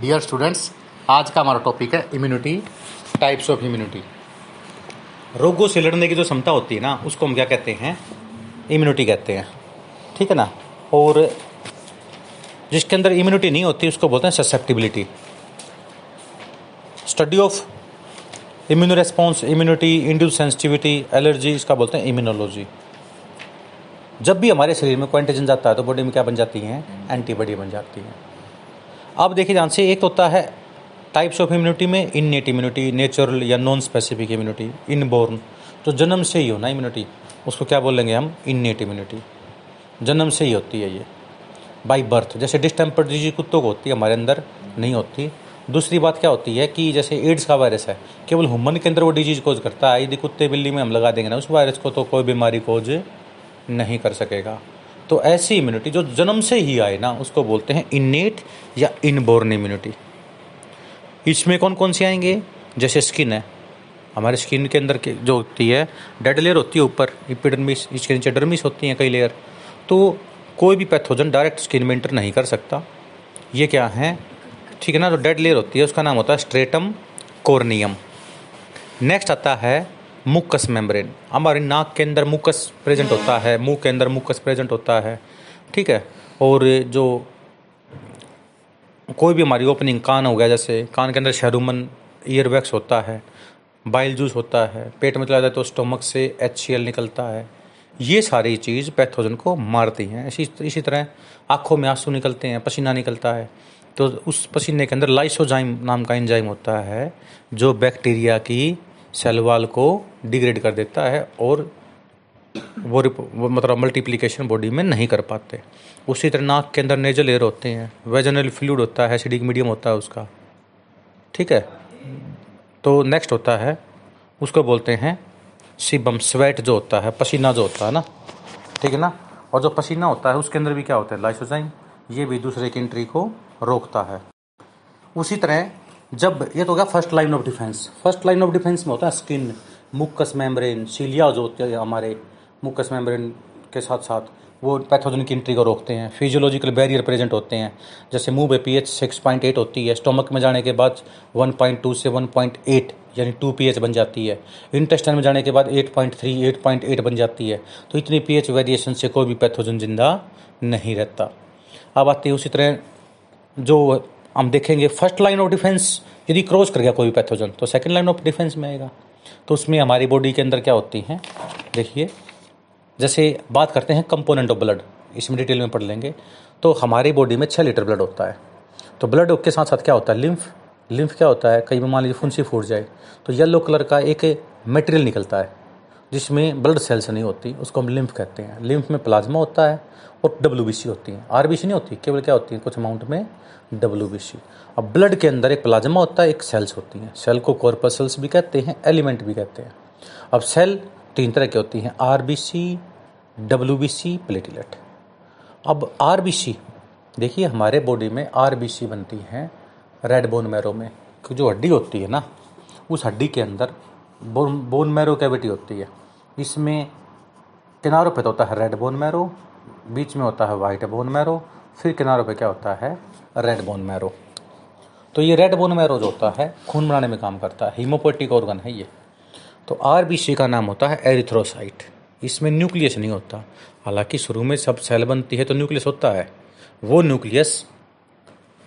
Dear students आज का हमारा टॉपिक है इम्यूनिटी टाइप्स ऑफ़ इम्यूनिटी रोगों से लड़ने की जो क्षमता होती है ना, उसको हम क्या कहते हैं? इम्यूनिटी कहते हैं। ठीक है ना? और जिसके अंदर इम्यूनिटी नहीं होती, उसको बोलते हैं susceptibility study of immuno response immunity induce sensitivity allergy इसका बोलते हैं इम्यूनोलॉजी जब भी हमारे शरीर में कोई एंटीजन जाता है तो बॉडी में क्या बन जाती हैं? एंटीबॉडी बन जाती हैं। अब देखिए ध्यान से, एक तो होता है टाइप्स ऑफ़ इम्यूनिटी में इन नेट इम्यूनिटी नेचुरल या नॉन स्पेसिफिक इम्यूनिटी इनबोर्न जो जन्म से ही हो ना इम्यूनिटी उसको क्या बोलेंगे हम? इन नेट इम्यूनिटी जन्म से ही होती है ये। बाई बर्थ जैसे डिस्टेम्पर डिज़ीज़ कुत्तों को होती है, हमारे अंदर नहीं होती। दूसरी बात क्या होती है कि जैसे एड्स का वायरस है, केवल ह्यूमन के अंदर वो डिज़ीज़ कोज करता है। यदि कुत्ते बिल्ली में हम लगा देंगे ना उस वायरस को तो कोई बीमारी कोज नहीं कर सकेगा। तो ऐसी इम्यूनिटी जो जन्म से ही आए ना, उसको बोलते हैं इननेट या इनबोर्न इम्यूनिटी इसमें कौन कौन सी आएँगे? जैसे स्किन है। हमारे स्किन के अंदर जो होती है डेड लेयर होती है ऊपर इपिडर्मिस इसके नीचे डर्मिस होती हैं कई लेयर तो कोई भी पैथोजन डायरेक्ट स्किन में इंटर नहीं कर सकता। ये क्या है? ठीक है ना जो डेड लेयर होती है, उसका नाम होता है स्ट्रेटम कोर्नियम नेक्स्ट आता है मुकस मेम्ब्रेन हमारे नाक के अंदर मुकस प्रेजेंट होता है, मुँह के अंदर मुकस प्रेजेंट होता है, ठीक है? और जो कोई भी हमारी ओपनिंग कान हो गया, जैसे कान के अंदर शहरुमन ईयर वैक्स होता है बाइल जूस होता है, पेट में चला जाए तो स्टोमक से एचसीएल निकलता है, ये सारी चीज़ पैथोजन को मारती हैं। इसी इसी तरह आँखों में आँसू निकलते हैं, पसीना निकलता है तो उस पसीने के अंदर लाइसोजाइम नाम का एंजाइम होता है, जो बैक्टीरिया की सेलवाल को डिग्रेड कर देता है और वो, वो मतलब मल्टीप्लिकेशन बॉडी में नहीं कर पाते। उसी तरह नाक के अंदर नेजल एयर होते हैं वेजनल फ्लूड होता है एसिडिक मीडियम होता है उसका। ठीक है? तो नेक्स्ट होता है उसको बोलते हैं सिबम स्वेट जो होता है पसीना जो होता है ना? ठीक है ना? और जो पसीना होता है उसके अंदर भी क्या होता है? लाइसोजाइम ये भी दूसरे की एंट्री को रोकता है। उसी तरह जब ये तो हो गया first line of defence first line of defence में होता है स्किन मुक्कस मेम्ब्रेन, सीलिया जो होते हैं हमारे मुक्कस मेम्ब्रेन के साथ साथ, वो पैथोजन की को रोकते हैं फिजियोलॉजिकल बैरियर प्रेजेंट होते हैं। जैसे मुँह पे पीएच 6.8 होती है स्टोमक में जाने के बाद 1.2 से 1.8 यानी 2 पीएच बन जाती है। इंटेस्टाइन में जाने के बाद 8.3 8.8 बन जाती है। तो इतनी पीएच वेरिएशन से कोई भी पैथोजन ज़िंदा नहीं रहता। अब आती है उसी तरह जो हम देखेंगे फ़र्स्ट लाइन ऑफ़ डिफेंस यदि क्रॉस कर गया कोई पैथोजन तो सेकेंड लाइन ऑफ़ डिफेंस में आएगा। तो उसमें हमारी बॉडी के अंदर क्या होती हैं? देखिए, जैसे बात करते हैं कंपोनेंट ऑफ़ ब्लड इसमें डिटेल में पढ़ लेंगे। तो हमारी बॉडी में छः लीटर ब्लड होता है। तो ब्लड के साथ साथ क्या होता है? लिम्फ लिम्फ क्या होता है? कई बार मान लीजिए फुंसी फूट जाए तो येलो कलर का एक मटेरियल निकलता है। जिसमें ब्लड सेल्स नहीं होती, उसको हम लिम्फ कहते हैं। लिम्फ में प्लाज्मा होता है और डब्ल्यू होती है। आरबीसी नहीं होती, केवल क्या होती है? कुछ अमाउंट में डब्ल्यू अब ब्लड के अंदर एक प्लाज्मा होता है, एक सेल्स होती हैं। सेल को कॉर्पसल्स भी कहते हैं एलिमेंट भी कहते हैं। अब सेल तीन तरह की होती हैं R B C W B C platelet अब आर बी सी देखिए हमारे बॉडी में आर बी सी बनती हैं रेड बोन मैरो में। जो हड्डी होती है ना, उस हड्डी के अंदर बोन बोन मैरो कैविटी होती है। इसमें किनारों पे तो होता है रेड बोन मैरो बीच में होता है वाइट बोन मैरो फिर किनारों पे क्या होता है रेड बोन मैरो तो ये रेड बोन मैरो जो होता है, खून बनाने में काम करता है। हीमोपोटिक ऑर्गन है ये। तो आरबीसी का नाम होता है एरिथ्रोसाइट इसमें न्यूक्लियस नहीं होता। हालाँकि शुरू में सब सेल बनती है तो न्यूक्लियस होता है। वो न्यूक्लियस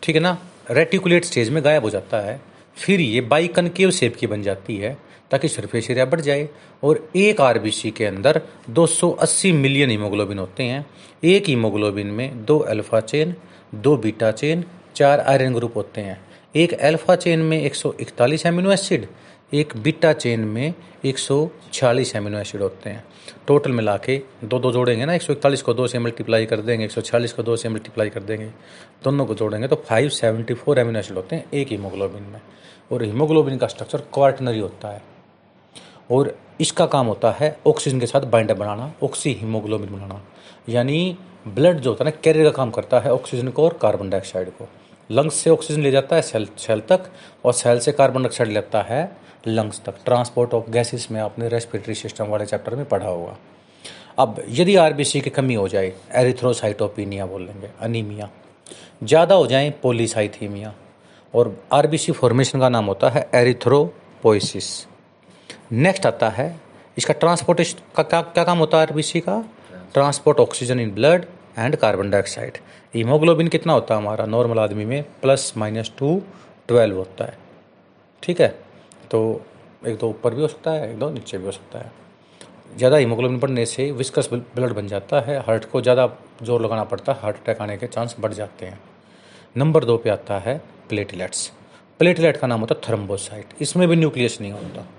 ठीक है ना रेटिकुलेट स्टेज में गायब हो जाता है। फिर ये बाई कनकेव शेप की बन जाती है। ताकि सरफेस एरिया बढ़ जाए और एक आरबीसी के अंदर 280 मिलियन हीमोग्लोबिन होते हैं। एक हीमोग्लोबिन में दो अल्फ़ा चेन, दो बीटा चेन, चार आयरन ग्रुप होते हैं। एक अल्फ़ा चेन में 141 एमिनो एसिड, एक बीटा चेन में 146 एमिनो एसिड होते हैं। टोटल मिला के दो दो जोड़ेंगे ना 141 को दो से मल्टीप्लाई कर देंगे 146 को दो से मल्टीप्लाई कर देंगे, दोनों को जोड़ेंगे तो 574 एमिनो एसिड होते हैं एक हीमोग्लोबिन में। और हीमोग्लोबिन का स्ट्रक्चर क्वार्टनरी होता है। और इसका काम होता है ऑक्सीजन के साथ बाइंडर बनाना ऑक्सी हीमोग्लोबिन बनाना। यानी ब्लड जो होता है ना कैरियर का काम करता है ऑक्सीजन को और कार्बन डाइऑक्साइड को। लंग्स से ऑक्सीजन ले जाता है सेल सेल तक और सेल से कार्बन डाइऑक्साइड लेता है लंग्स तक। ट्रांसपोर्ट ऑफ़ गैसेस में आपने रेस्पिरेटरी सिस्टम वाले चैप्टर में पढ़ा होगा। अब यदि आरबीसी की कमी हो जाए एरिथ्रोसाइटोपिनिया बोल लेंगे अनीमिया ज़्यादा हो जाए पोलिसाइथीमिया और आरबीसी फॉर्मेशन का नाम होता है एरिथ्रोपोइसिस नेक्स्ट आता है, इसका ट्रांसपोर्टेशन का क्या क्या काम होता है आरबीसी का? Transport oxygen in blood and carbon dioxide haemoglobin कितना होता है हमारा नॉर्मल आदमी में? प्लस माइनस टू ट्वेल्व होता है। ठीक है? तो एक दो ऊपर भी हो सकता है, एक दो नीचे भी हो सकता है। ज़्यादा हीमोग्लोबिन बढ़ने से विस्कस ब्लड बन जाता है। हार्ट को ज़्यादा ज़ोर लगाना पड़ता है हार्ट अटैक आने के चांस बढ़ जाते हैं। नंबर दो पे आता है प्लेटलेट्स प्लेटलेट का नाम होता है थर्म्बोसाइट इसमें भी न्यूक्लियस नहीं होता। तो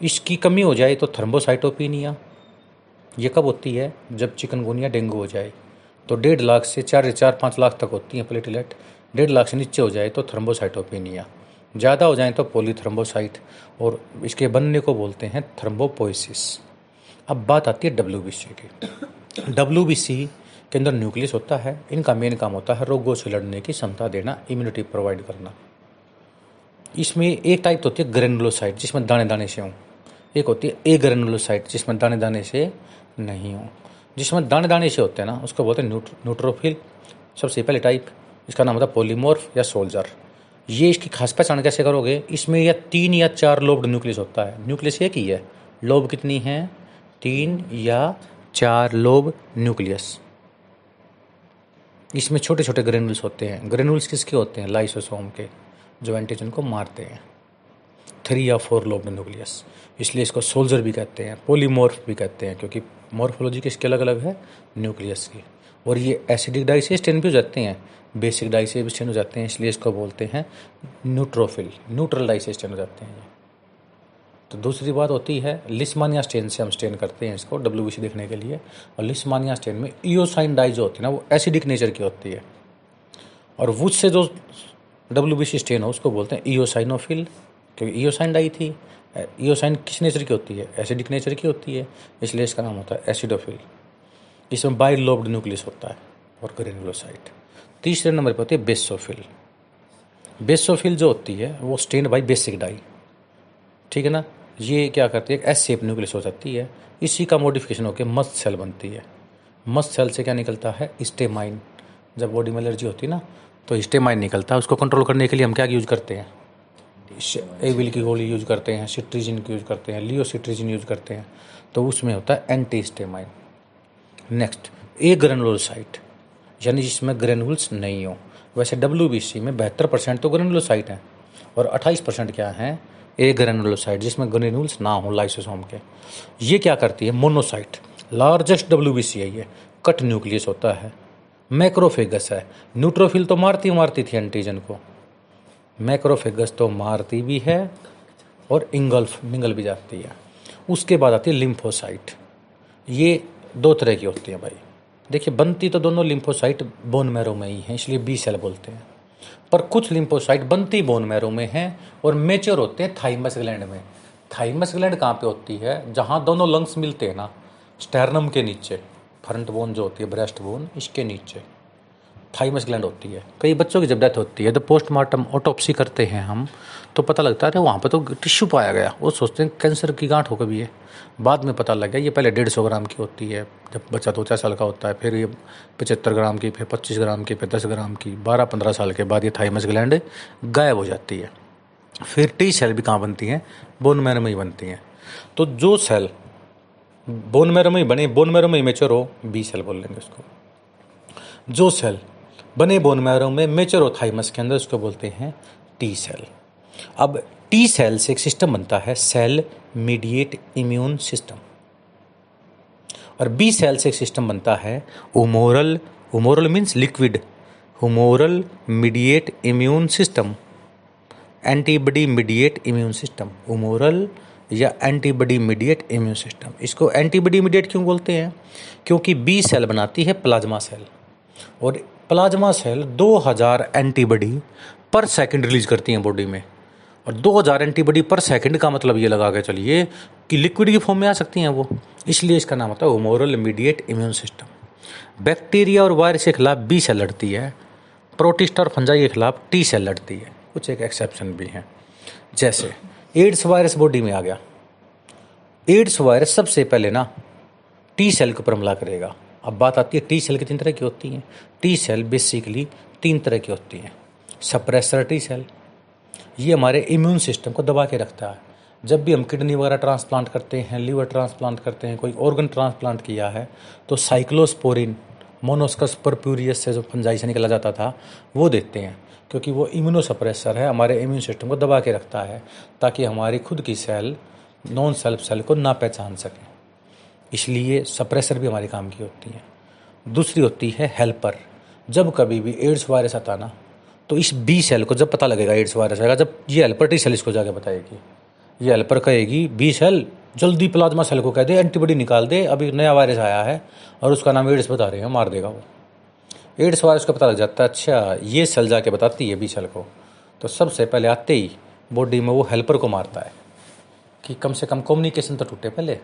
इसकी कमी हो जाए तो थर्मोसाइटोपिनिया ये कब होती है? जब चिकनगुनिया डेंगू हो जाए। तो डेढ़ लाख से चार चार, पाँच लाख तक होती हैं प्लेटलेट डेढ़ लाख से नीचे हो जाए तो थर्म्बोसाइटोपिनिया ज़्यादा हो जाए तो पोलीथर्म्बोसाइट और इसके बनने को बोलते हैं थर्म्बोपोइसिस अब बात आती है डब्ल्यूबीसी की। डब्ल्यूबीसी के अंदर न्यूक्लियस होता है। इनका मेन काम होता है रोगों से लड़ने की क्षमता देना इम्यूनिटी प्रोवाइड करना। इसमें एक टाइप तो होती है ग्रेनुलोसाइट जिसमें दाने दाने से हों। एक होती है ए ग्रेनुलोसाइट जिसमें दाने दाने से नहीं हो। जिसमें दाने दाने से होते हैं ना, उसको बोलते हैं न्यूट्रोफिल। सबसे पहले टाइप इसका नाम होता है पोलीमोर्फ या सोल्जर ये इसकी खास पहचान कैसे करोगे? इसमें या तीन या चार लोब्ड न्यूक्लियस होता है। न्यूक्लियस एक ही है। लोब कितनी है? तीन या चार लोब न्यूक्लियस इसमें छोटे छोटे ग्रेनुल्स होते हैं। ग्रेनुल्स किसके होते हैं? लाइसोसोम के, जो एंटीजन को मारते हैं। थ्री या फोर लोब न्यूक्लियस इसलिए इसको सोल्जर भी कहते हैं, पोलीमोर्फ भी कहते हैं, क्योंकि मॉर्फोलॉजी किसके अलग अलग है? न्यूक्लियस की। और ये एसिडिक डाई से स्टेन भी हो जाते हैं, बेसिक डाई से भी स्टेन हो जाते हैं, इसलिए इसको बोलते हैं न्यूट्रोफिल, न्यूट्रल डाई से स्टेन हो जाते हैं। तो दूसरी बात होती है, लिस्मानिया स्टेन से हम स्टेन करते हैं इसको डब्ल्यूबीसी देखने के लिए। और लिस्मानिया स्टेन में ईओसाइन डाई जो होती है ना, वो एसिडिक नेचर की होती है। और वुच से जो डब्ल्यूबीसी स्टेन हो, उसको बोलते हैं ईओसाइनोफिल, क्योंकि ईओसाइन डाई थी। ईओसाइन किस नेचर की होती है? एसिडिक नेचर की होती है, इसलिए इसका नाम होता है एसिडोफिल इसमें बाई लोब्ड न्यूक्लियस होता है और ग्रेनुलोसाइट तीसरे नंबर पर होती है बेसोफिल बेसोफिल जो होती है, वो स्टेन बाई बेसिक डाई ठीक है ना? ये क्या करती है? एस सेप न्यूक्लियस हो जाती है, इसी का मॉडिफिकेशन होकर मस्त सेल बनती है. मस्त सेल से क्या निकलता है? स्टेमाइन जब बॉडी में एलर्जी होती है ना तो स्टेमाइन निकलता है, उसको कंट्रोल करने के लिए हम क्या यूज़ करते हैं? एविल की गोली यूज़ करते हैं सिट्रीजिन की यूज़ करते हैं लियो सिट्रीजिन यूज़ करते हैं तो उसमें होता है antihistamine next a granulocyte यानी जिसमें ग्रेनुल्स नहीं हो। वैसे डब्ल्यूबीसी में बहत्तर परसेंट तो ग्रेनुलोसाइट हैं, और अट्ठाईस परसेंट क्या हैं? ए ग्रेनुलोसाइट जिसमें ग्रेनुल्स ना हो लाइसोसोम के। ये क्या करती है? मोनोसाइट लार्जेस्ट डब्ल्यू है ये। कट न्यूक्लियस होता है। मैक्रोफेगस है। न्यूट्रोफिल तो मारती मारती थी एंटीजन को। मैक्रोफेगस तो मारती भी है और इंगल्फ निगल भी जाती है। उसके बाद आती है लिम्फोसाइट। ये दो तरह की होती है भाई। देखिए, बनती तो दोनों लिम्फोसाइट बोन मैरो में ही हैं, इसलिए बी सेल बोलते हैं। पर कुछ लिम्फोसाइट बनती बोन मैरो में हैं और मेचर होते हैं थाइमस ग्लैंड में। थाइमस ग्लैंड कहाँ पे होती है? जहाँ दोनों लंग्स मिलते हैं ना स्टेरनम के नीचे फ्रंट बोन जो होती है ब्रेस्ट बोन इसके नीचे। थाइमस ग्लैंड होती है। कई बच्चों की जब डेथ होती है तो पोस्टमार्टम ऑटोपसी करते हैं हम तो पता लगता है वहाँ पर तो टिश्यू पाया गया। वो सोचते हैं, कैंसर की गांठ हो कभी है। बाद में पता लग गया, ये पहले डेढ़ सौ ग्राम की होती है, जब बच्चा दो चार साल का होता है, फिर ये पचहत्तर ग्राम की, फिर पच्चीस ग्राम की, फिर दस ग्राम की, बारह पंद्रह साल के बाद ये थाइमस ग्लैंड गायब हो जाती है। फिर टी सेल भी कहाँ बनती हैं? बोन मैरो में ही बनती हैं। तो जो सेल बोन मैरो में ही बने बोन मैरो में ही मेचर हो बी सेल बोल लेंगे उसको। जो सेल बने बोन मैरो में मेचर हो थाइमस के अंदर उसको बोलते हैं टी सेल अब टी सेल से एक सिस्टम बनता है सेल मीडिएट इम्यून सिस्टम और बी सेल से एक सिस्टम बनता है humoral humoral means liquid humoral mediated immune system antibody mediated immune system humoral या एंटीबॉडी मीडिएट इम्यून सिस्टम इसको एंटीबॉडी मीडिएट क्यों बोलते हैं? क्योंकि बी सेल बनाती है प्लाज्मा सेल और plasma cell 2000 antibody per second release करती हैं बॉडी में। और 2000 एंटीबॉडी पर सेकंड का मतलब ये लगा के चलिए कि लिक्विड की फॉर्म में आ सकती हैं वो। इसलिए इसका नाम होता है humoral immediate immune system. Bacteria और वायरस के खिलाफ बी सेल लड़ती है। प्रोटिस्ट और फंजाई के खिलाफ टी सेल लड़ती है। कुछ एक एक्सेप्शन भी हैं। जैसे, एड्स वायरस बॉडी में आ गया। एड्स वायरस सबसे पहले ना टी सेल के ऊपर हमला करेगा। अब बात आती है टी सेल कितनी तरह की होती हैं? टी सेल बेसिकली तीन तरह की होती हैं। सप्रेसर टी सेल ये हमारे इम्यून सिस्टम को दबा के रखता है। जब भी हम किडनी वगैरह ट्रांसप्लांट करते हैं लीवर ट्रांसप्लांट करते हैं, कोई ऑर्गन ट्रांसप्लांट किया है तो साइक्लोस्पोरिन मोनोस्कस परप्यूरियस से जो फंजाई से निकला जाता था, वो देते हैं। क्योंकि वो इम्यूनोसप्रेसर है, हमारे इम्यून सिस्टम को दबा के रखता है, ताकि हमारी खुद की सेल नॉन सेल्फ सेल को ना पहचान सकें। इसलिए सप्रेसर भी हमारे काम की होती हैं। दूसरी होती है हेल्पर जब कभी भी एड्स वायरस आता ना तो इस बी सेल को जब पता लगेगा एड्स वायरस आएगा, जब ये हेल्पर टी सेल इसको जाके बताएगी। ये हेल्पर कहेगी बी सेल जल्दी प्लाज्मा सेल को कह दे एंटीबॉडी निकाल दे, अभी नया वायरस आया है और उसका नाम एड्स बता रहे हैं, मार देगा वो। एड्स वायरस को पता लग जाता है अच्छा ये सेल जाके बताती है बी सेल को। तो सबसे पहले आते ही बॉडी में वो हेल्पर को मारता है। कि कम से कम कम्युनिकेशन तो टूटे पहले।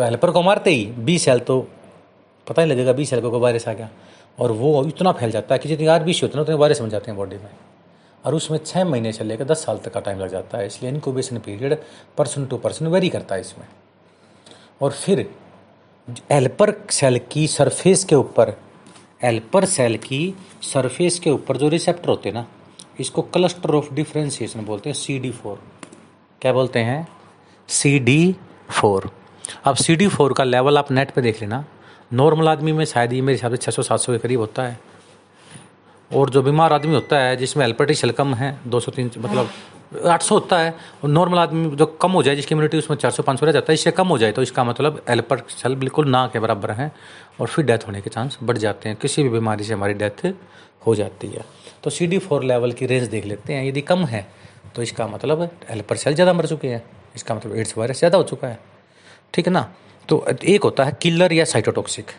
तो हेल्पर को मारते ही बी सेल तो पता ही लगेगा बी सेल को वायरस आ गया। और वो इतना फैल जाता है कि जितनी आर बी सी होते हैं उतने वायरस बन जाते हैं बॉडी में। और उसमें छः महीने से लेकर दस साल तक का टाइम लग जाता है, इसलिए incubation period person to person vary करता है इसमें। और फिर एल्पर सेल की सरफेस के ऊपर एल्पर सेल की सरफेस के ऊपर जो रिसेप्टर होते हैं ना, इसको क्लस्टर ऑफ़ डिफ्रेंसिएशन बोलते हैं सी डी फोर क्या बोलते हैं? सी डी फोर अब सी डी फोर का लेवल आप नेट पे देख लेना। नॉर्मल आदमी में शायद ये मेरे हिसाब से छः सौ, सात सौ के करीब होता है। और जो बीमार आदमी होता है, जिसमें एल्पर्टिशल कम है, दो सौ तीन मतलब आठ सौ होता है, और नॉर्मल आदमी जो कम हो जाए, जिसकी इम्यूनिटी उसमें चार सौ, पाँच सौ रह जाता है, इससे कम हो जाए तो इसका मतलब एल्पर्टिशल बिल्कुल ना के बराबर है, और फिर डेथ होने के चांस बढ़ जाते हैं। किसी भी बीमारी से हमारी डेथ हो जाती है। तो सी डी फोर लेवल की रेंज देख लेते हैं। यदि कम है तो इसका मतलब एल्पर सेल ज़्यादा मर चुके हैं। इसका मतलब एड्स वायरस ज़्यादा हो चुका है। ठीक है ना? तो एक होता है किलर या साइटोटॉक्सिक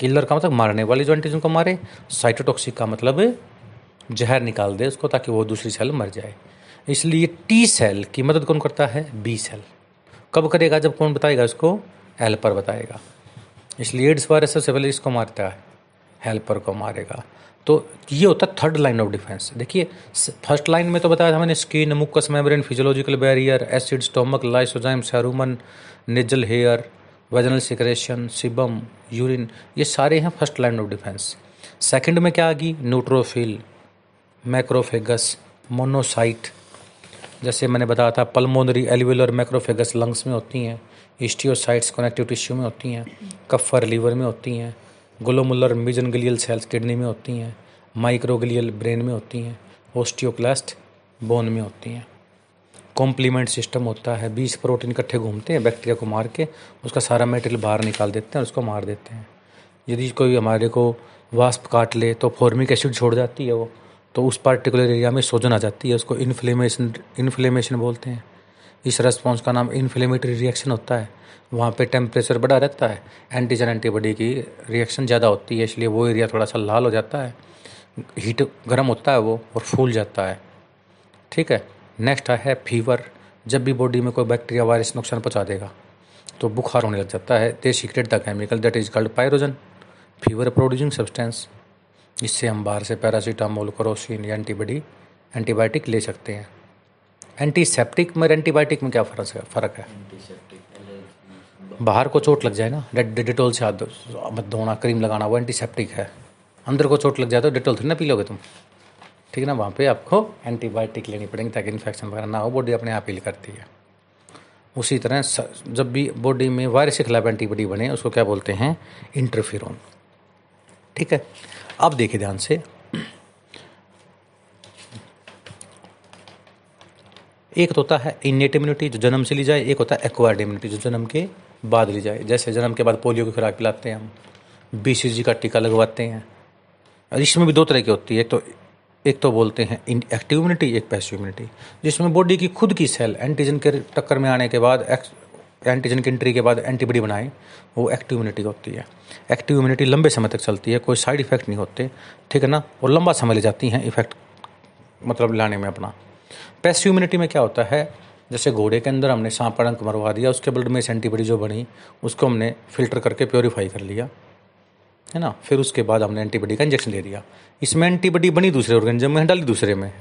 किलर का मतलब मारने वाली जो एंटीजन को मारे साइटोटॉक्सिक का मतलब जहर निकाल दे उसको ताकि वो दूसरी सेल मर जाए। इसलिए टी सेल की मदद कौन करता है? बी सेल कब करेगा? जब कौन बताएगा इसको हेल्पर बताएगा। इसलिए एड्स वायरस सबसे पहले इसको मारता है। हेल्पर को मारेगा। तो ये होता है थर्ड लाइन ऑफ़ डिफेंस देखिए फ़र्स्ट लाइन में तो बताया था मैंने skin mucous membrane physiological barrier acid stomach lysozyme cerumen nasal hair vaginal secretion sebum urine ये सारे हैं first line of defence second में क्या आ गई? न्यूट्रोफिल मैक्रोफेगस मोनोसाइट जैसे मैंने बताया था पल्मोनरी एलिवुलर मैक्रोफेगस लंग्स में होती हैं इस्टियोसाइट्स कनेक्टिव टिश्यू में होती हैं, कफर लीवर में होती हैं ग्लोमुलर मिजनगलियल सेल्स किडनी में होती हैं, माइक्रोगलियल ब्रेन में होती हैं ओस्टियोक्लास्ट बोन में होती हैं। कॉम्प्लीमेंट सिस्टम होता है, बीस प्रोटीन इकट्ठे घूमते हैं, बैक्टीरिया को मार के, उसका सारा मेटेरियल बाहर निकाल देते हैं और उसको मार देते हैं। यदि कोई हमारे को वास्प काट ले तो फॉर्मिक एसिड छोड़ जाती है वो तो उस पार्टिकुलर एरिया में सोजन आ जाती है, उसको इन्फ्लेमेशन इन्फ्लेमेशन बोलते हैं। इस रेस्पॉन्स का नाम इन्फ्लेमेटरी रिएक्शन होता है। वहाँ पे टेम्परेचर बढ़ा रहता है। एंटीजन एंटीबॉडी की रिएक्शन ज़्यादा होती है, इसलिए वो एरिया थोड़ा सा लाल हो जाता है। हीट गर्म होता है वो और फूल जाता है। ठीक है? नेक्स्ट है फीवर जब भी बॉडी में कोई बैक्टीरिया वायरस नुकसान पहुँचा देगा तो बुखार होने लग जाता है। They secrete the chemical that is called pyrogen fever producing substance इससे हम बाहर से पैरासीटामोल क्रोसिन या एंटीबॉडी एंटीबायोटिक ले सकते हैं। एंटीसेप्टिक में एंटीबायोटिक में क्या फ़र्क है? फ़र्क है? बाहर को चोट लग जाए ना डिटोल से हाथ मत धोना क्रीम लगाना, वो एंटीसेप्टिक है। अंदर को चोट लग जाए तो डिटोल थोड़ी ना पी लोगे तुम। ठीक है ना? वहाँ पे आपको एंटीबायोटिक लेनी पड़ेगी ताकि इन्फेक्शन वगैरह ना हो बॉडी अपने आप हील करती है। उसी तरह जब भी बॉडी में वायरस के खिलाफ एंटीबॉडी बने, उसको क्या बोलते हैं? इंटरफिरोन ठीक है? अब देखिए ध्यान से। एक तो होता है इनेट इम्यूनिटी जो जन्म से ली जाए, एक होता है एक्वायर्ड इम्यूनिटी जो जन्म के बाद ली जाए। जैसे जन्म के बाद पोलियो की खुराक पिलाते हैं हम बीसीजी का टीका लगवाते हैं। और इसमें भी दो तरह की होती है। एक तो एक तो बोलते हैं इन एक्टिव इम्यूनिटी एक पैसिव इम्यूनिटी जिसमें बॉडी की खुद की सेल एंटीजन के टक्कर में आने के बाद एंटीजन की एंट्री के बाद एंटीबॉडी बनाए, वो एक्टिव इम्यूनिटी होती है। एक्टिव इम्यूनिटी लंबे समय तक चलती है, कोई साइड इफ़ेक्ट नहीं होते, ठीक है ना? और लंबा समय ले जाती हैं इफ़ेक्ट मतलब लाने में अपना। पैसिव इम्यूनिटी में क्या होता है? जैसे घोड़े के अंदर हमने सांप पड़ंक मरवा दिया, उसके ब्लड में एंटीबॉडी जो बनी, उसको हमने फ़िल्टर करके प्योरीफाई कर लिया, है ना? फिर उसके बाद हमने एंटीबॉडी का इंजेक्शन ले दिया। इसमें एंटीबॉडी बनी दूसरे ऑर्गेनिज्म में डाली दूसरे में,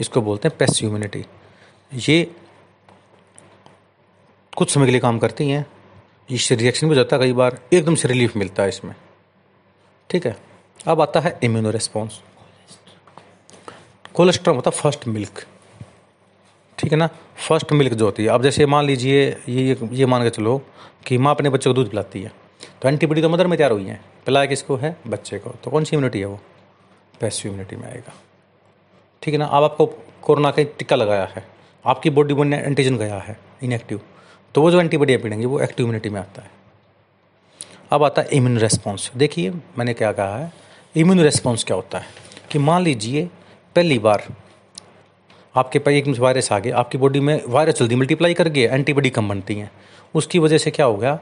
इसको बोलते हैं पैसिव इम्यूनिटी ये कुछ समय के लिए काम करती हैं। इससे रिएक्शन भी हो जाता है कई बार एकदम से रिलीफ मिलता है इसमें। ठीक है? अब आता है इम्यूनो रेस्पॉन्स कोलेस्ट्रॉल होता है फ़र्स्ट मिल्क ठीक है ना? फ़र्स्ट मिल्क जो होती है। अब जैसे मान लीजिए, ये ये मान के चलो कि माँ अपने बच्चे को दूध पिलाती है। तो एंटीबॉडी तो मदर में तैयार हुई है। पिलाया किसको है? बच्चे को। तो कौन सी इम्यूनिटी है वो? पैसिव इम्यूनिटी में आएगा। ठीक है ना? अब आपको कोरोना का टिक्का लगाया है। आपकी बॉडी में एंटीजन गया है इनएक्टिव तो वो जो एंटीबॉडी पीड़ेंगे वो एक्टिव इम्यूनिटी में आता है। अब आता है इम्यून रेस्पॉन्स देखिए, मैंने क्या कहा है? इम्यून रेस्पॉन्स क्या होता है? कि मान लीजिए, पहली बार आपके पास एक वायरस आ गया, आपकी बॉडी में वायरस जल्दी मल्टीप्लाई कर गए एंटीबॉडी कम बनती हैं। उसकी वजह से क्या हो गया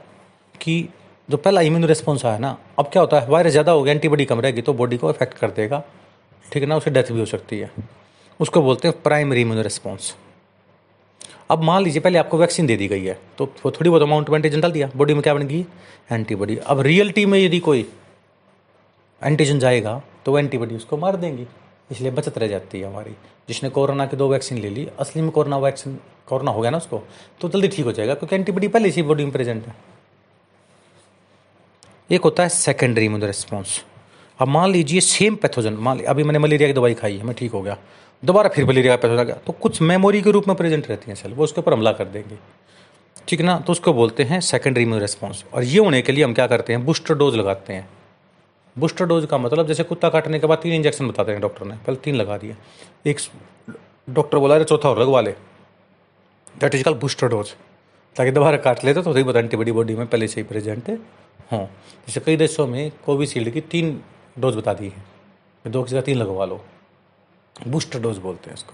कि जो पहला इम्यून रिस्पॉन्स आया ना, अब क्या होता है वायरस ज़्यादा हो गया एंटीबॉडी कम रहेगी तो बॉडी को अफेक्ट कर देगा। ठीक है ना, उसे डेथ भी हो सकती है। उसको बोलते हैं प्राइमरी इम्यून रिस्पॉन्स अब मान लीजिए, पहले आपको वैक्सीन दे दी गई है तो थोड़ी बहुत अमाउंट में एंटीजन डाल दिया। बॉडी में क्या बन गई? एंटीबॉडी अब रियलिटी में यदि कोई एंटीजन जाएगा तो वो एंटीबॉडी उसको मार देंगी। इसलिए बचत रह जाती है हमारी। जिसने कोरोना की दो वैक्सीन ले ली, असली में कोरोना वैक्सीन, कोरोना हो गया ना उसको तो जल्दी ठीक हो जाएगा, क्योंकि एंटीबॉडी पहले इसी बॉडी में प्रेजेंट है। एक होता है सेकेंडरी इम्यून रिस्पॉन्स अब मान लीजिए सेम पैथोजन मान ली, अभी मैंने मलेरिया की दवाई खाई है, मैं ठीक हो गया। दोबारा फिर मलेरिया का पैथोजन आ गया तो कुछ मेमोरी के रूप में प्रेजेंट रहती हैं सेल वो उसके ऊपर हमला कर देंगे। ठीक ना? तो उसको बोलते हैं सेकेंडरी इम्यून रिस्पॉन्स और ये होने के लिए हम क्या करते हैं? बूस्टर डोज लगाते हैं। बूस्टर डोज का मतलब जैसे कुत्ता काटने के बाद तीन इंजेक्शन बताते हैं डॉक्टर ने। पहले तीन लगा दिए। एक डॉक्टर बोला, अरे, चौथा और लगवा ले that is call booster dose ताकि दोबारा काट लेते तो बहुत एंटीबॉडी बॉडी में पहले से ही प्रेजेंट हों। जैसे कई देशों में कोविशील्ड की तीन डोज बता दी है। दो की का तीन लगवा लो। बूस्टर डोज बोलते हैं इसको।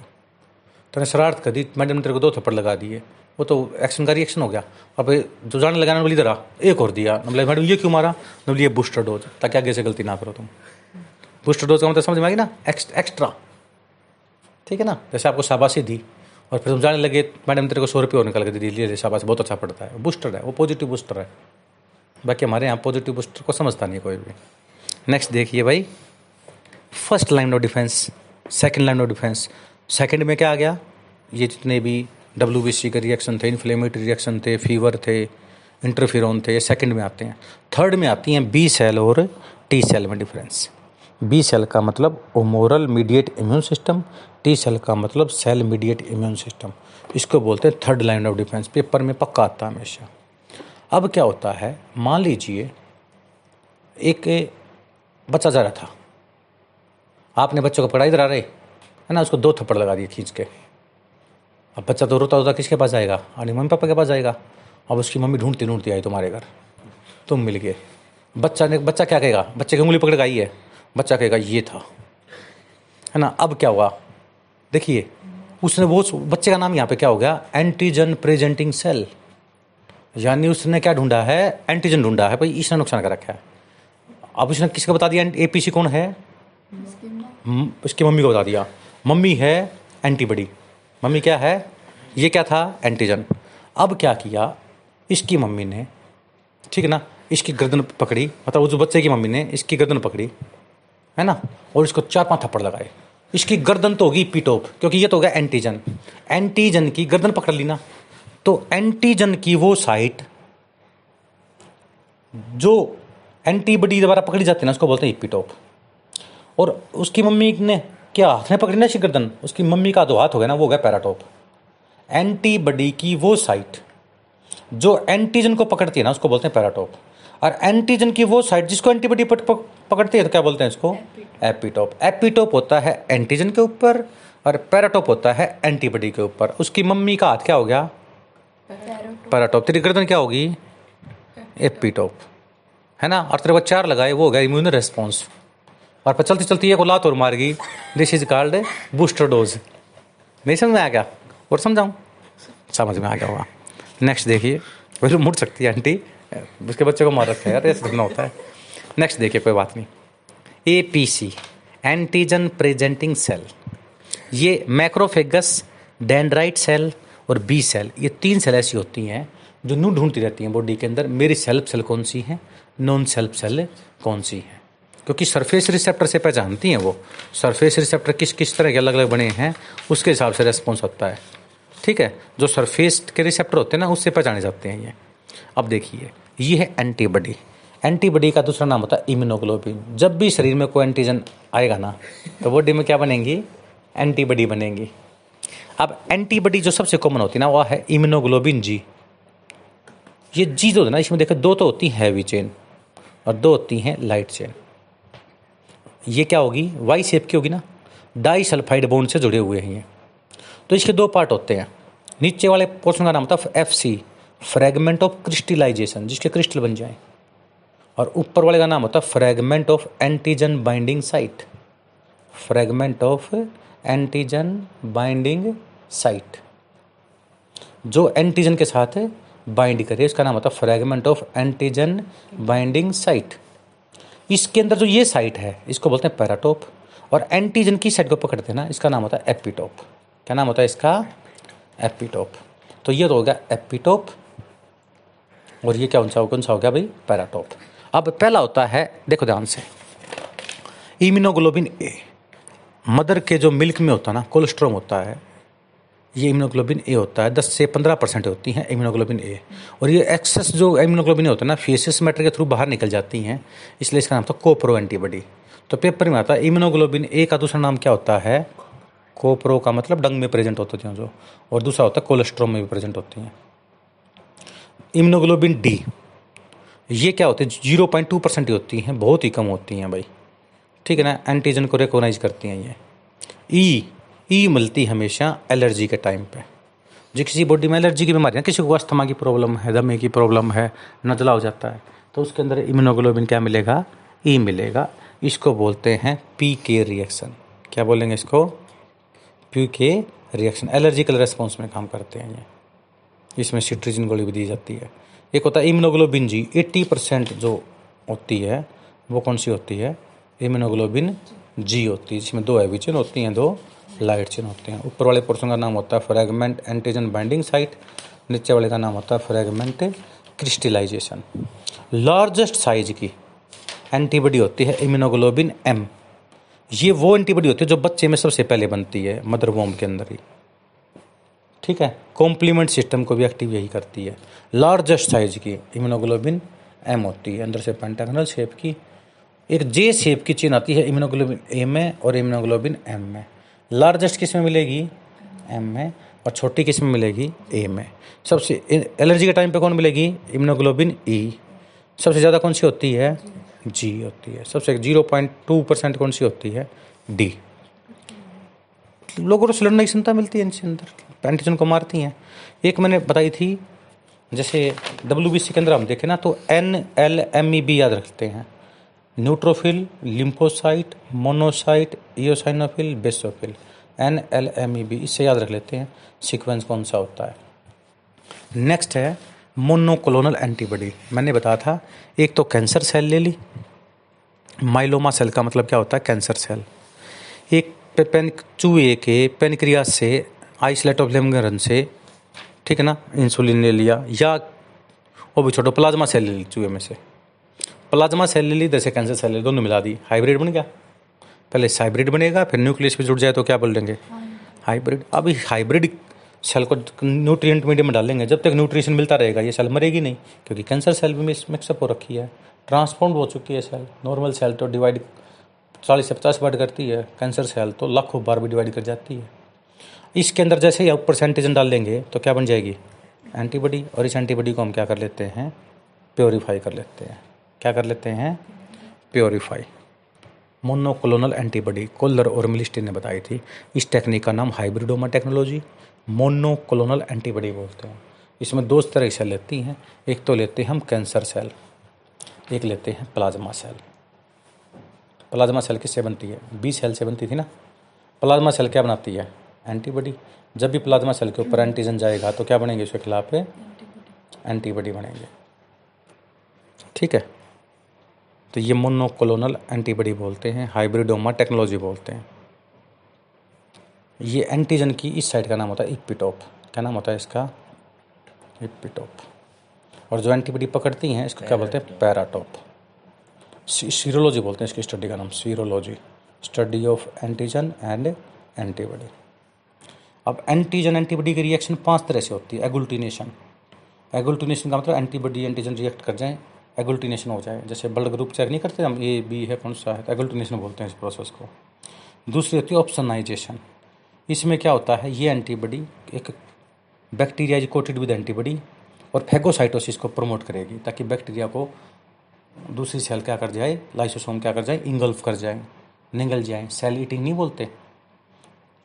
तो शरारत कर दी मैडम तेरे को दो थप्पड़ लगा दिए। वो तो एक्शन का रिएक्शन हो गया। और अब जो जाने लगाने वाली तरह एक और दिया। मतलब मैडम, ये क्यों मारा? मतलब ये बूस्टर डोज ताकि आगे से गलती ना करो तुम। बूस्टर डोज का मतलब समझ में आएगी ना? एक्स्ट्रा ठीक है ना? जैसे आपको शाबाशी दी, और फिर तुम जाने लगे, मैडम तेरे को सौ रुपये और निकल के दी लिए शाबाशी, बहुत अच्छा पड़ता है। बूस्टर है, वो पॉजिटिव बूस्टर है। बाकी हमारे यहाँ पॉजिटिव बूस्टर को समझता नहीं कोई भी। नेक्स्ट देखिए भाई। First line of defence second line of defence second में क्या आ गया? ये जितने भी डब्ल्यू बी सी के रिएक्शन थे इन्फ्लेमेटरी रिएक्शन थे फीवर थे इंटरफिरोन थे, ये सेकेंड में आते हैं। थर्ड में आती हैं बी सेल और टी सेल में डिफरेंस बी सेल का मतलब humoral mediate immune system T cell का मतलब सेल मीडिएट इम्यून सिस्टम इसको बोलते हैं third line of defence paper में पक्का आता है हमेशा। अब क्या होता है? मान लीजिए, एक बच्चा जा रहा था। आपने बच्चों को पढ़ाई करा रहे, है ना? उसको दो थप्पड़ लगा दिए खींच के। अब बच्चा तो रोता रोता किसके पास जाएगा? और मम्मी पापा के पास जाएगा। अब उसकी मम्मी ढूंढती ढूंढती आई तुम्हारे घर। तुम मिल गए। बच्चा ने बच्चा क्या कहेगा? बच्चे की उंगली पकड़ आई है। बच्चा कहेगा ये था। है ना? अब क्या हुआ? देखिए उसने वो बच्चे का नाम यहाँ पे क्या हो गया? Antigen presenting cell. यानी उसने क्या ढूंढा है? एंटीजन ढूंढा है। भाई इसने नुकसान कर रखा है। अब उसने किसको बता दिया? एपीसी कौन है? उसकी मम्मी को बता दिया। मम्मी है एंटीबॉडी। मम्मी क्या है? ये क्या था? एंटीजन। अब क्या किया? इसकी मम्मी ने, ठीक है ना? इसकी गर्दन पकड़ी। मतलब उस बच्चे की मम्मी ने इसकी गर्दन पकड़ी, है ना? और इसको चार पाँच थप्पड़ लगाए। इसकी गर्दन तो होगी पीटोप क्योंकि ये तो हो गया एंटीजन। एंटीजन की गर्दन पकड़ ली ना तो एंटीजन की वो साइट, जो एंटीबॉडी द्वारा पकड़ी जाती है ना, उसको बोलते हैं इपीटोप और उसकी मम्मी ने क्या हाथ में पकड़ी ना इसकी गर्दन उसकी मम्मी का दो हाथ हो गया ना वो हो गया पैराटोप। एंटीबॉडी की वो साइट जो एंटीजन को पकड़ती है ना उसको बोलते हैं पैराटोप। और एंटीजन की वो साइट जिसको एंटीबॉडी पकड़ती है तो क्या बोलते हैं इसको? एपीटोप एपीटोप होता है एंटीजन के ऊपर और पैराटोप होता है एंटीबॉडी के ऊपर। उसकी मम्मी का हाथ क्या हो गया? पैराटोप. तेरी गर्दन क्या होगी? एपीटोप है ना? और तेरे को चार लगाए वो हो गया इम्यून रेस्पॉन्स और पर चलती चलती एक लात और मार गई। This is called booster dose नहीं समझ में आ गया? और समझाऊँ? समझ में आ गया होगा। नेक्स्ट देखिए। वैसे मुड़ सकती है आंटी, उसके बच्चे को मार रखा है। यार ऐसे देखना होता है। नेक्स्ट देखिए, कोई बात नहीं। A P C antigen presenting cell ये मैक्रोफेगस डेंड्राइट सेल और बी सेल ये तीन सेल ऐसी होती हैं जो नू ढूंढती रहती हैं बॉडी के अंदर। मेरी सेल्फ सेल कौन सी है? नॉन सेल्फ सेल कौन सी है? क्योंकि सरफेस रिसेप्टर से पहचानती हैं वो। सरफेस रिसेप्टर किस किस तरह के अलग अलग बने हैं, उसके हिसाब से रेस्पॉन्स होता है। ठीक है? जो सरफेस के रिसेप्टर होते हैं ना, उससे पहचाने जाते हैं ये। अब देखिए, ये है एंटीबॉडी एंटीबॉडी का दूसरा नाम होता है इम्यूनोग्लोबिन जब भी शरीर में कोई एंटीजन आएगा ना तो बॉडी में क्या बनेंगी? एंटीबॉडी बनेंगी। अब एंटीबॉडी जो सबसे कॉमन होती है ना, वह है इम्यूनोग्लोबिन जी ये जी जो है ना, इसमें देखो दो तो होती है हैवी चेन और दो होती हैं लाइट चेन ये क्या होगी? वाई शेप की होगी ना? डाई सल्फाइड बोन से जुड़े हुए हैं ये। तो इसके दो पार्ट होते हैं। नीचे वाले पोर्शन का नाम था F C fragment of crystallization जिसके क्रिस्टल बन जाए। और ऊपर वाले का नाम होता है fragment of antigen binding site fragment of antigen binding site जो एंटीजन के साथ बाइंड करे, इसका नाम होता है fragment of antigen binding site इसके अंदर जो ये साइट है, इसको बोलते हैं पैराटोप और एंटीजन की साइट को पकड़ते हैं ना इसका नाम होता है एपिटोप क्या नाम होता है इसका? एपिटोप तो ये तो हो गया एपिटोप और ये क्या कौन सा कौन सा हो गया भाई? पैराटोप अब पहला होता है, देखो ध्यान से इम्यूनोग्लोबिन ए मदर के जो मिल्क में होता है ना कोलेस्ट्रॉम होता है ये इम्यूनोग्लोबिन ए होता है दस से पंद्रह परसेंट होती हैं इम्यूनोग्लोबिन ए और ये एक्सेस जो इम्यूनोग्लोबिन होता है ना फेसिस मैटर के थ्रू बाहर निकल जाती हैं इसलिए इसका नाम था कोप्रो एंटीबॉडी तो पेपर में आता है इम्यूनोग्लोबिन ए का दूसरा नाम क्या होता है? कोप्रो का मतलब डंग में प्रेजेंट होते हैं जो और दूसरा होता है कोलेस्ट्रोम में भी प्रेजेंट होती हैं। इम्यूनोग्लोबिन डी ये क्या होते हैं? ज़ीरो पॉइंट टू परसेंट ही होती हैं बहुत ही कम होती हैं भाई। ठीक है ना? एंटीजन को रिकोगनाइज करती हैं ये। ई e, ई मिलती हमेशा एलर्जी के टाइम पे। जो किसी बॉडी में एलर्जी की बीमारी है, किसी को अस्थमा की प्रॉब्लम है, दमे की प्रॉब्लम है, नजला हो जाता है तो उसके अंदर इम्यूनोग्लोबिन क्या मिलेगा? ई मिलेगा। इसको बोलते हैं पी के रिएक्शन। क्या बोलेंगे इसको? पी के रिएक्शन। एलर्जिकल रेस्पॉन्स में काम करते हैं ये। इसमें सिट्रीजिन गोली भी दी जाती है। एक होता है इम्यूनोग्लोबिन जी। एट्टी परसेंट जो होती है, वो कौन सी होती है? इम्यूनोग्लोबिन जी होती है, जिसमें दो एविचन होती हैं, दो लाइट चेन होते हैं। ऊपर वाले पोर्शन का नाम होता है फ्रेगमेंट एंटीजन बाइंडिंग साइट नीचे वाले का नाम होता है फ्रेगमेंट क्रिस्टलाइजेशन लार्जेस्ट साइज़ की एंटीबॉडी होती है इम्यूनोग्लोबिन एम ये वो एंटीबॉडी होती है जो बच्चे में सबसे पहले बनती है मदर वोम के अंदर ही। ठीक है? कॉम्प्लीमेंट सिस्टम को भी एक्टिव यही करती है। लार्जेस्ट साइज़ की इम्यूनोग्लोबिन एम होती है। अंदर से पेंटागनल शेप की, एक जे शेप की चेन आती है इम्यूनोग्लोबिन ए में और इम्यूनोग्लोबिन एम में। लार्जेस्ट किसमें मिलेगी? एम में। और छोटी किसमें मिलेगी? ए में। सबसे एलर्जी के टाइम पे कौन मिलेगी? इम्नोग्लोबिन ई e। सबसे ज़्यादा कौन सी होती है? जी होती है। सबसे ज़ीरो पॉइंट टू परसेंट कौन सी होती है? डी लोगों को सिलेंडर की क्षमता मिलती है इनसे अंदर। एंटीजन को मारती हैं। एक मैंने बताई थी, जैसे डब्ल्यू बी सी के अंदर हम देखें ना तो N L M E B याद रखते हैं। Neutrophil lymphocyte monocyte eosinophil basophil N L M E B इससे याद रख लेते हैं सीक्वेंस कौन सा होता है। नेक्स्ट है मोनोक्लोनल एंटीबॉडी मैंने बताया था, एक तो कैंसर सेल ले ली। माइलोमा सेल का मतलब क्या होता है? कैंसर सेल एक पेन, चूहे के पेनक्रियाज से आइसलेट ऑफ़ लेमगरन से, ठीक है ना इंसुलिन ले लिया, या वो भी छोटो प्लाज्मा सेल ले ली चूहे में से। प्लाज्मा सेल ले ली जैसे कैंसर सेल ले दोनों मिला दी। हाइब्रिड बन गया। पहले हाइब्रिड बनेगा फिर न्यूक्लियस भी जुड़ जाए तो क्या बोल देंगे? हाइब्रिड। अभी हाइब्रिड सेल को न्यूट्रिएंट मीडियम में डालेंगे जब तक न्यूट्रिशन मिलता रहेगा ये सेल मरेगी नहीं क्योंकि कैंसर सेल भी मिक्सअप हो रखी है। ट्रांसफॉर्म हो चुकी है सेल। नॉर्मल सेल तो डिवाइड चालीस से पचास बार करती है कैंसर सेल तो लाखों बार भी डिवाइड कर जाती है। इसके अंदर जैसे ही ऊपर से एंटीजन डाल देंगे तो क्या बन जाएगी? एंटीबॉडी और इस एंटीबॉडी को हम क्या कर लेते हैं? प्योरीफाई कर लेते हैं। क्या कर लेते हैं? प्योरीफाई मोनोक्लोनल एंटीबॉडी कोल्लर और मिलिस्टी ने बताई थी। इस टेक्निक का नाम हाइब्रिडोमा टेक्नोलॉजी मोनोक्लोनल एंटीबॉडी बोलते हैं। इसमें दो तरह से लेती हैं। एक तो लेते हैं हम कैंसर सेल एक लेते हैं प्लाज्मा सेल प्लाज्मा सेल किससे बनती है? बी सेल से बनती थी ना? प्लाज्मा सेल क्या बनाती है? एंटीबॉडी जब भी प्लाज्मा सेल के ऊपर एंटीजन जाएगा तो क्या बनेंगे? उसके खिलाफ एंटीबॉडी बनेंगे। ठीक है? तो ये मोनोक्लोनल एंटीबॉडी बोलते हैं हाइब्रिडोमा टेक्नोलॉजी बोलते हैं। ये एंटीजन की इस साइड का नाम होता है इपिटोप क्या नाम होता है इसका? इपिटोप और जो एंटीबॉडी पकड़ती हैं इसको क्या बोलते हैं? पैराटोप सीरोलॉजी बोलते हैं इसकी स्टडी का नाम serology study of antigen and antibody अब एंटीजन एंटीबॉडी की रिएक्शन पाँच तरह से होती है एगुलटिनेशन एगुलटिनेशन का मतलब एंटीबॉडी एंटीजन रिएक्ट कर जाए एगुल्टिनेशन हो जाए। जैसे ब्लड ग्रुप चेक नहीं करते, हम ए, बी है कौन सा है एगुलटिनेशन बोलते हैं इस प्रोसेस को। दूसरी होती है ऑप्शनाइजेशन इसमें क्या होता है, ये एंटीबॉडी एक bacteria is coated with antibody और फैगोसाइटोसिस को प्रमोट करेगी, ताकि बैक्टीरिया को दूसरी सेल क्या कर जाए लाइसोसोम क्या कर जाए इंगल्फ कर जाए, निगल जाए। सेल ईटिंग नहीं बोलते।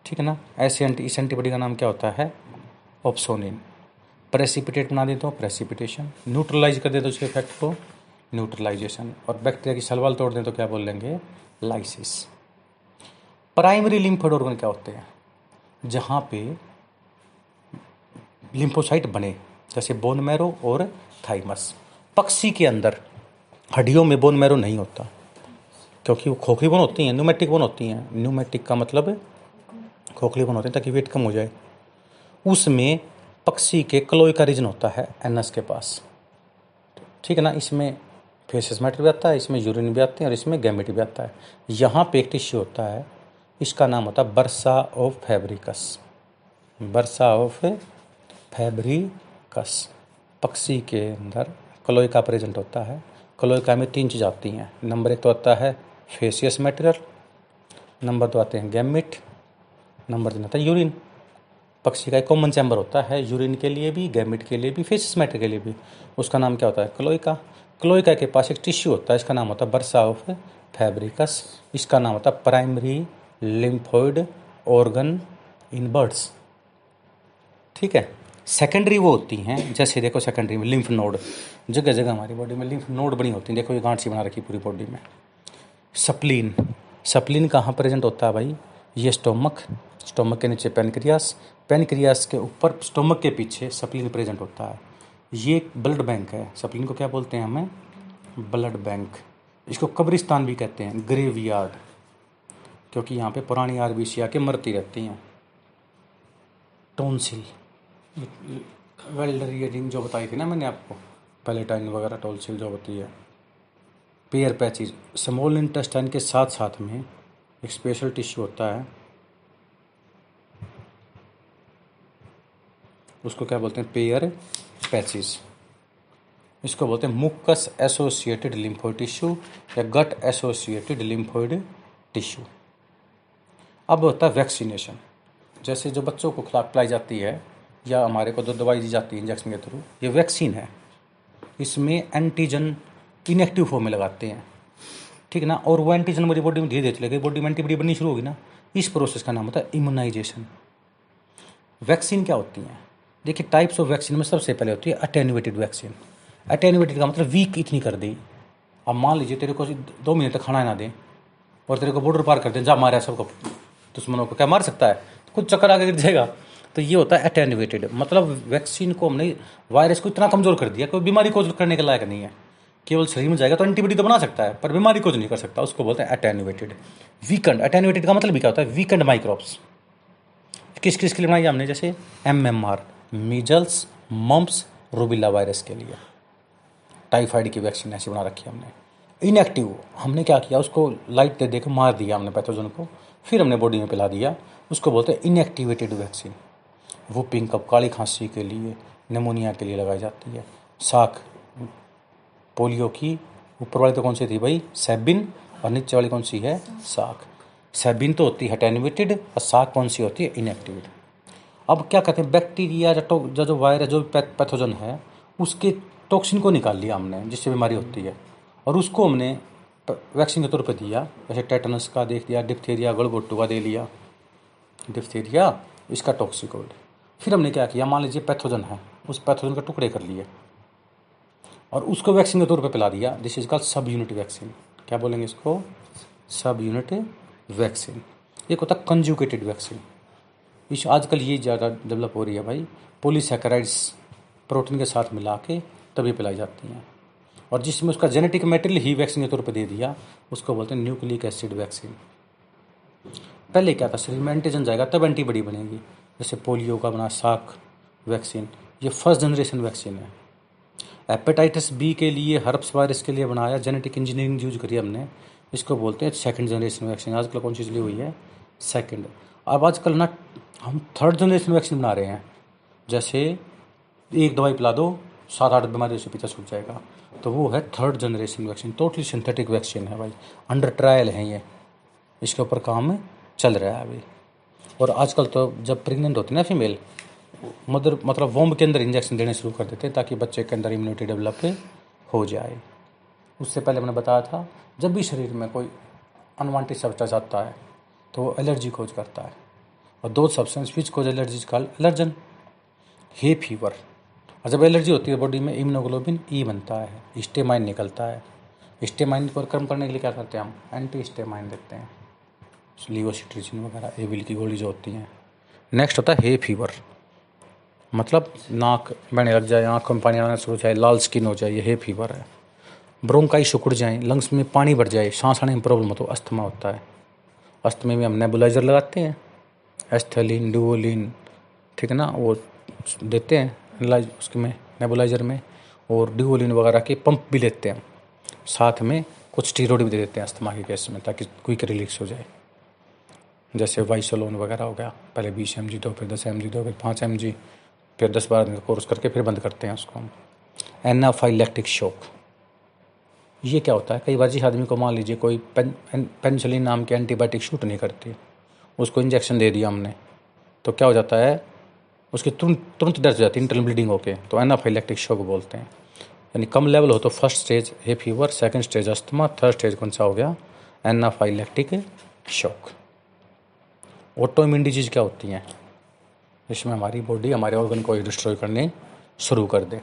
ठीक है ना? ऐसे एंटी इस एंटीबॉडी का नाम क्या होता है? ऑप्सोनिन प्रेसिपिटेट बना दे तो प्रेसिपिटेशन न्यूट्रलाइज कर दे तो उसके इफ़ेक्ट को न्यूट्रलाइजेशन और बैक्टीरिया की सलवाल तोड़ दें तो क्या बोल लेंगे? लाइसिस प्राइमरी लिम्फोड ऑर्गन क्या होते हैं? जहाँ पे लिम्फोसाइट बने, जैसे बोन मैरो और थाइमस पक्षी के अंदर, हड्डियों में बोन मैरो नहीं होता, क्योंकि वो खोखली बोन होती हैं न्यूमेटिक बोन होती हैं। न्यूमेटिक का मतलब खोखली बोन होती है ताकि वेट कम हो जाए। उसमें पक्षी के क्लोई का रीजन होता है एनस के पास। ठीक है ना? इसमें फेसिस मैटर भी आता है, इसमें यूरिन भी आते हैं और इसमें गैमिट भी आता है। यहाँ पे एक टिश्यू होता है, इसका नाम होता है bursa of Fabricius. Bursa of Fabricius. पक्षी के अंदर क्लोई का प्रेजेंट होता है। क्लोई का में तीन चीज़ आती हैं। नंबर एक तो आता है फेसियस मैटेरियल, नंबर दो आते हैं गैमिट, नंबर तीन आता है यूरिन। पक्षी का एक कॉमन चैम्बर होता है यूरिन के लिए भी गैमिट के लिए भी फेसिस मैटर के लिए भी। उसका नाम क्या होता है? क्लोइका क्लोइका के पास एक टिश्यू होता है, इसका नाम होता है बर्सा ऑफ़ फैब्रिकस इसका नाम होता है primary lymphoid organ in birds ठीक है? सेकेंडरी वो होती हैं, जैसे देखो सेकेंडरी में लिम्फ नोड जगह जगह हमारी बॉडी में लिम्फ नोड बनी होती है। देखो ये गांठ सी बना रखी पूरी बॉडी में। सप्लीन सप्लीन कहाँ प्रेजेंट होता है भाई? ये स्टोमक स्टोमक के नीचे पेनक्रियास पेनक्रियास के ऊपर, स्टोमक के पीछे सप्लिन प्रेजेंट होता है। ये एक ब्लड बैंक है। सप्लिन को क्या बोलते हैं हमें? Blood bank. इसको कब्रिस्तान भी कहते हैं ग्रेव यार्ड क्योंकि यहाँ पे पुरानी आर बी सी आके मरती रहती हैं। टोनसिल। वेल्डर ईयरिंग जो बताई थी ना मैंने आपको, पैलेटाइन वगैरह टोनसिल जो होती है। पेयर पैचेज स्मॉल इंटेस्टाइन के साथ साथ में एक स्पेशल टिश्यू होता है। उसको क्या बोलते हैं? पेयर पैचेज इसको बोलते हैं मुक्कस एसोसिएटेड लिम्फोइड टिश्यू या गट एसोसिएटेड लिम्फोइड टिश्यू अब होता है वैक्सीनेशन जैसे जो बच्चों को खुराक पिलाई जाती है या हमारे को जो दवाई दी जाती है इंजेक्शन के थ्रू ये वैक्सीन है। इसमें एंटीजन इनएक्टिव फॉर्म में लगाते हैं। ठीक है ना? और वो एंटीजन हमारी बॉडी में धीरे धीरे चलेगी बॉडी में एंटीबॉडी बननी शुरू होगी ना, इस प्रोसेस का नाम होता है इम्यूनाइजेशन वैक्सीन क्या होती हैं? देखिए टाइप्स ऑफ़ वैक्सीन में सबसे पहले होती है अटेन्यूएटेड वैक्सीन अटेन्यूएटेड का मतलब वीक इतनी कर दी। अब मान लीजिए, तेरे को दो महीने तक खाना ना दें, और तेरे को बॉर्डर पार कर दें, जा मारे सबको। दुश्मनों को क्या मार सकता है? कुछ चक्कर आगे गिर जाएगा। तो ये होता है अटेन्यूएटेड मतलब वैक्सीन को हमने वायरस को इतना कमज़ोर कर दिया कोई बीमारी को करने के लायक नहीं है। केवल शरीर में जाएगा तो एंटीबॉडी तो बना सकता है, पर बीमारी को नहीं कर सकता, उसको बोलते हैं अटेन्यूएटेड वीकेंड अटेन्यूएटेड का मतलब क्या होता है? वीकेंड माइक्रोब्स किस किस के लिए बनाई हमने? जैसे M M R measles mumps rubella virus के लिए। टाइफाइड की वैक्सीन ऐसी बना रखी हमने। इनएक्टिव हमने क्या किया? उसको लाइट दे दे के मार दिया हमने पैथोजन को। फिर हमने बॉडी में पिला दिया। उसको बोलते हैं इनएक्टिवेटेड वैक्सीन वो पिंक कप काली खांसी के लिए निमोनिया के लिए लगाई जाती है। साख पोलियो की। ऊपर वाली तो कौन सी थी भाई? सेबिन, और नीचे वाली कौन सी है? साख। सेबिन तो होती है अटेनुएटेड और साख कौन सी होती है? इनएक्टिवेट अब क्या कहते हैं? बैक्टीरिया जो जो वायरस जो पैथोजन है, उसके टॉक्सिन को निकाल लिया हमने, जिससे बीमारी होती है। और उसको हमने वैक्सीन के तौर पर दिया, जैसे टेटनस का देख दिया डिप्थेरिया गड़गोट्टू का दे लिया। डिप्थेरिया इसका टॉक्सिकोड फिर हमने क्या किया? मान लीजिए पैथोजन है, उस पैथोजन के टुकड़े कर लिए। और उसको वैक्सीन के तौर पे पिला दिया। This is called subunit vaccine क्या बोलेंगे इसको? सब यूनिट वैक्सीन एक होता कंजुकेटेड वैक्सीन इस आजकल ये ज़्यादा डेवलप हो रही है भाई। पोलीसैकेराइड्स प्रोटीन के साथ मिला के तभी पिलाई जाती हैं। और जिसमें उसका जेनेटिक मेटेरियल ही वैक्सीन के तौर पर दे दिया, उसको बोलते हैं न्यूक्लिक एसिड वैक्सीन पहले क्या था? शरीर में एंटीजन जाएगा, तब एंटीबॉडी बनेगी। जैसे पोलियो का बना साख वैक्सीन ये फ़र्स्ट जनरेशन वैक्सीन है। हेपेटाइटिस बी के लिए हर्प्स वायरस के लिए बनाया जेनेटिक इंजीनियरिंग यूज़ करी हमने। इसको बोलते हैं सेकंड जनरेशन वैक्सीन आजकल कौन सी चली हुई है? सेकंड अब आजकल ना, हम थर्ड जनरेशन वैक्सीन बना रहे हैं। जैसे एक दवाई पिला दो, सात आठ बीमारी से पीछा छूट जाएगा। तो वो है third generation vaccine totally synthetic vaccine है भाई। अंडर ट्रायल है ये। इसके ऊपर काम चल रहा है अभी। और आजकल तो जब प्रेग्नेंट होती है ना फीमेल मदर मतलब वोम के अंदर इंजेक्शन देने शुरू कर देते हैं ताकि बच्चे के अंदर इम्यूनिटी डेवलप हो जाए। उससे पहले मैंने बताया था, जब भी शरीर में कोई अनवांटेड सब्सटेंस आता है तो वो एलर्जी खोज करता है। और दो substance which cause allergy call allergen hay fever और जब एलर्जी होती है बॉडी में इम्यूनोग्लोबिन ई बनता है स्टेमाइन निकलता है। स्टेमाइन पर कम करने के लिए क्या करते हैं हम? एंटी स्टेमाइन देते हैं। लीवोसिट्रिजिन वगैरह एविल की गोली जो होती हैं। नेक्स्ट होता है हे फीवर मतलब नाक बहने लग जाए, आँखों में पानी आना शुरू हो जाए, लाल स्किन हो जाए, ये फीवर है। ब्रोंकाई सुकुड़ जाए लंग्स में पानी भर जाए, सांस आने में प्रॉब्लम हो तो अस्थमा होता है। अस्थमे में हम नेबुलाइज़र लगाते हैं एस्थेलिन डुओलिन ठीक है ना, वो देते हैं उसके में नेबुलाइज़र में, और डिओलिन वगैरह के पंप भी लेते हैं। साथ में कुछ स्टीरोड भी दे देते हैं अस्थमा के केस में, ताकि क्विक रिलीक्स हो जाए। जैसे वाइसोलोन वगैरह हो गया, पहले बीस एम जी दो फिर दस एम जी दो फिर पाँच एम जी फिर दस बारह दिन का कोर्स करके फिर बंद करते हैं उसको हम। एनाफाइलेक्टिक शॉक ये क्या होता है? कई बार जिस आदमी को मान लीजिए कोई पेन पेंसिलिन नाम की एंटीबायोटिक शूट नहीं करती। उसको इंजेक्शन दे दिया हमने। तो क्या हो जाता है? उसकी तुरंत तुरंत डर जाती है इंटरनल ब्लीडिंग होके। तो एनाफाइलेक्टिक शॉक बोलते हैं। यानी कम लेवल हो तो फ़र्स्ट स्टेज है fever second stage asthma third stage कौन सा हो गया? Anaphylactic shock autoimmune disease क्या होती हैं? जिसमें हमारी बॉडी हमारे ऑर्गन को डिस्ट्रॉय करने शुरू कर दे।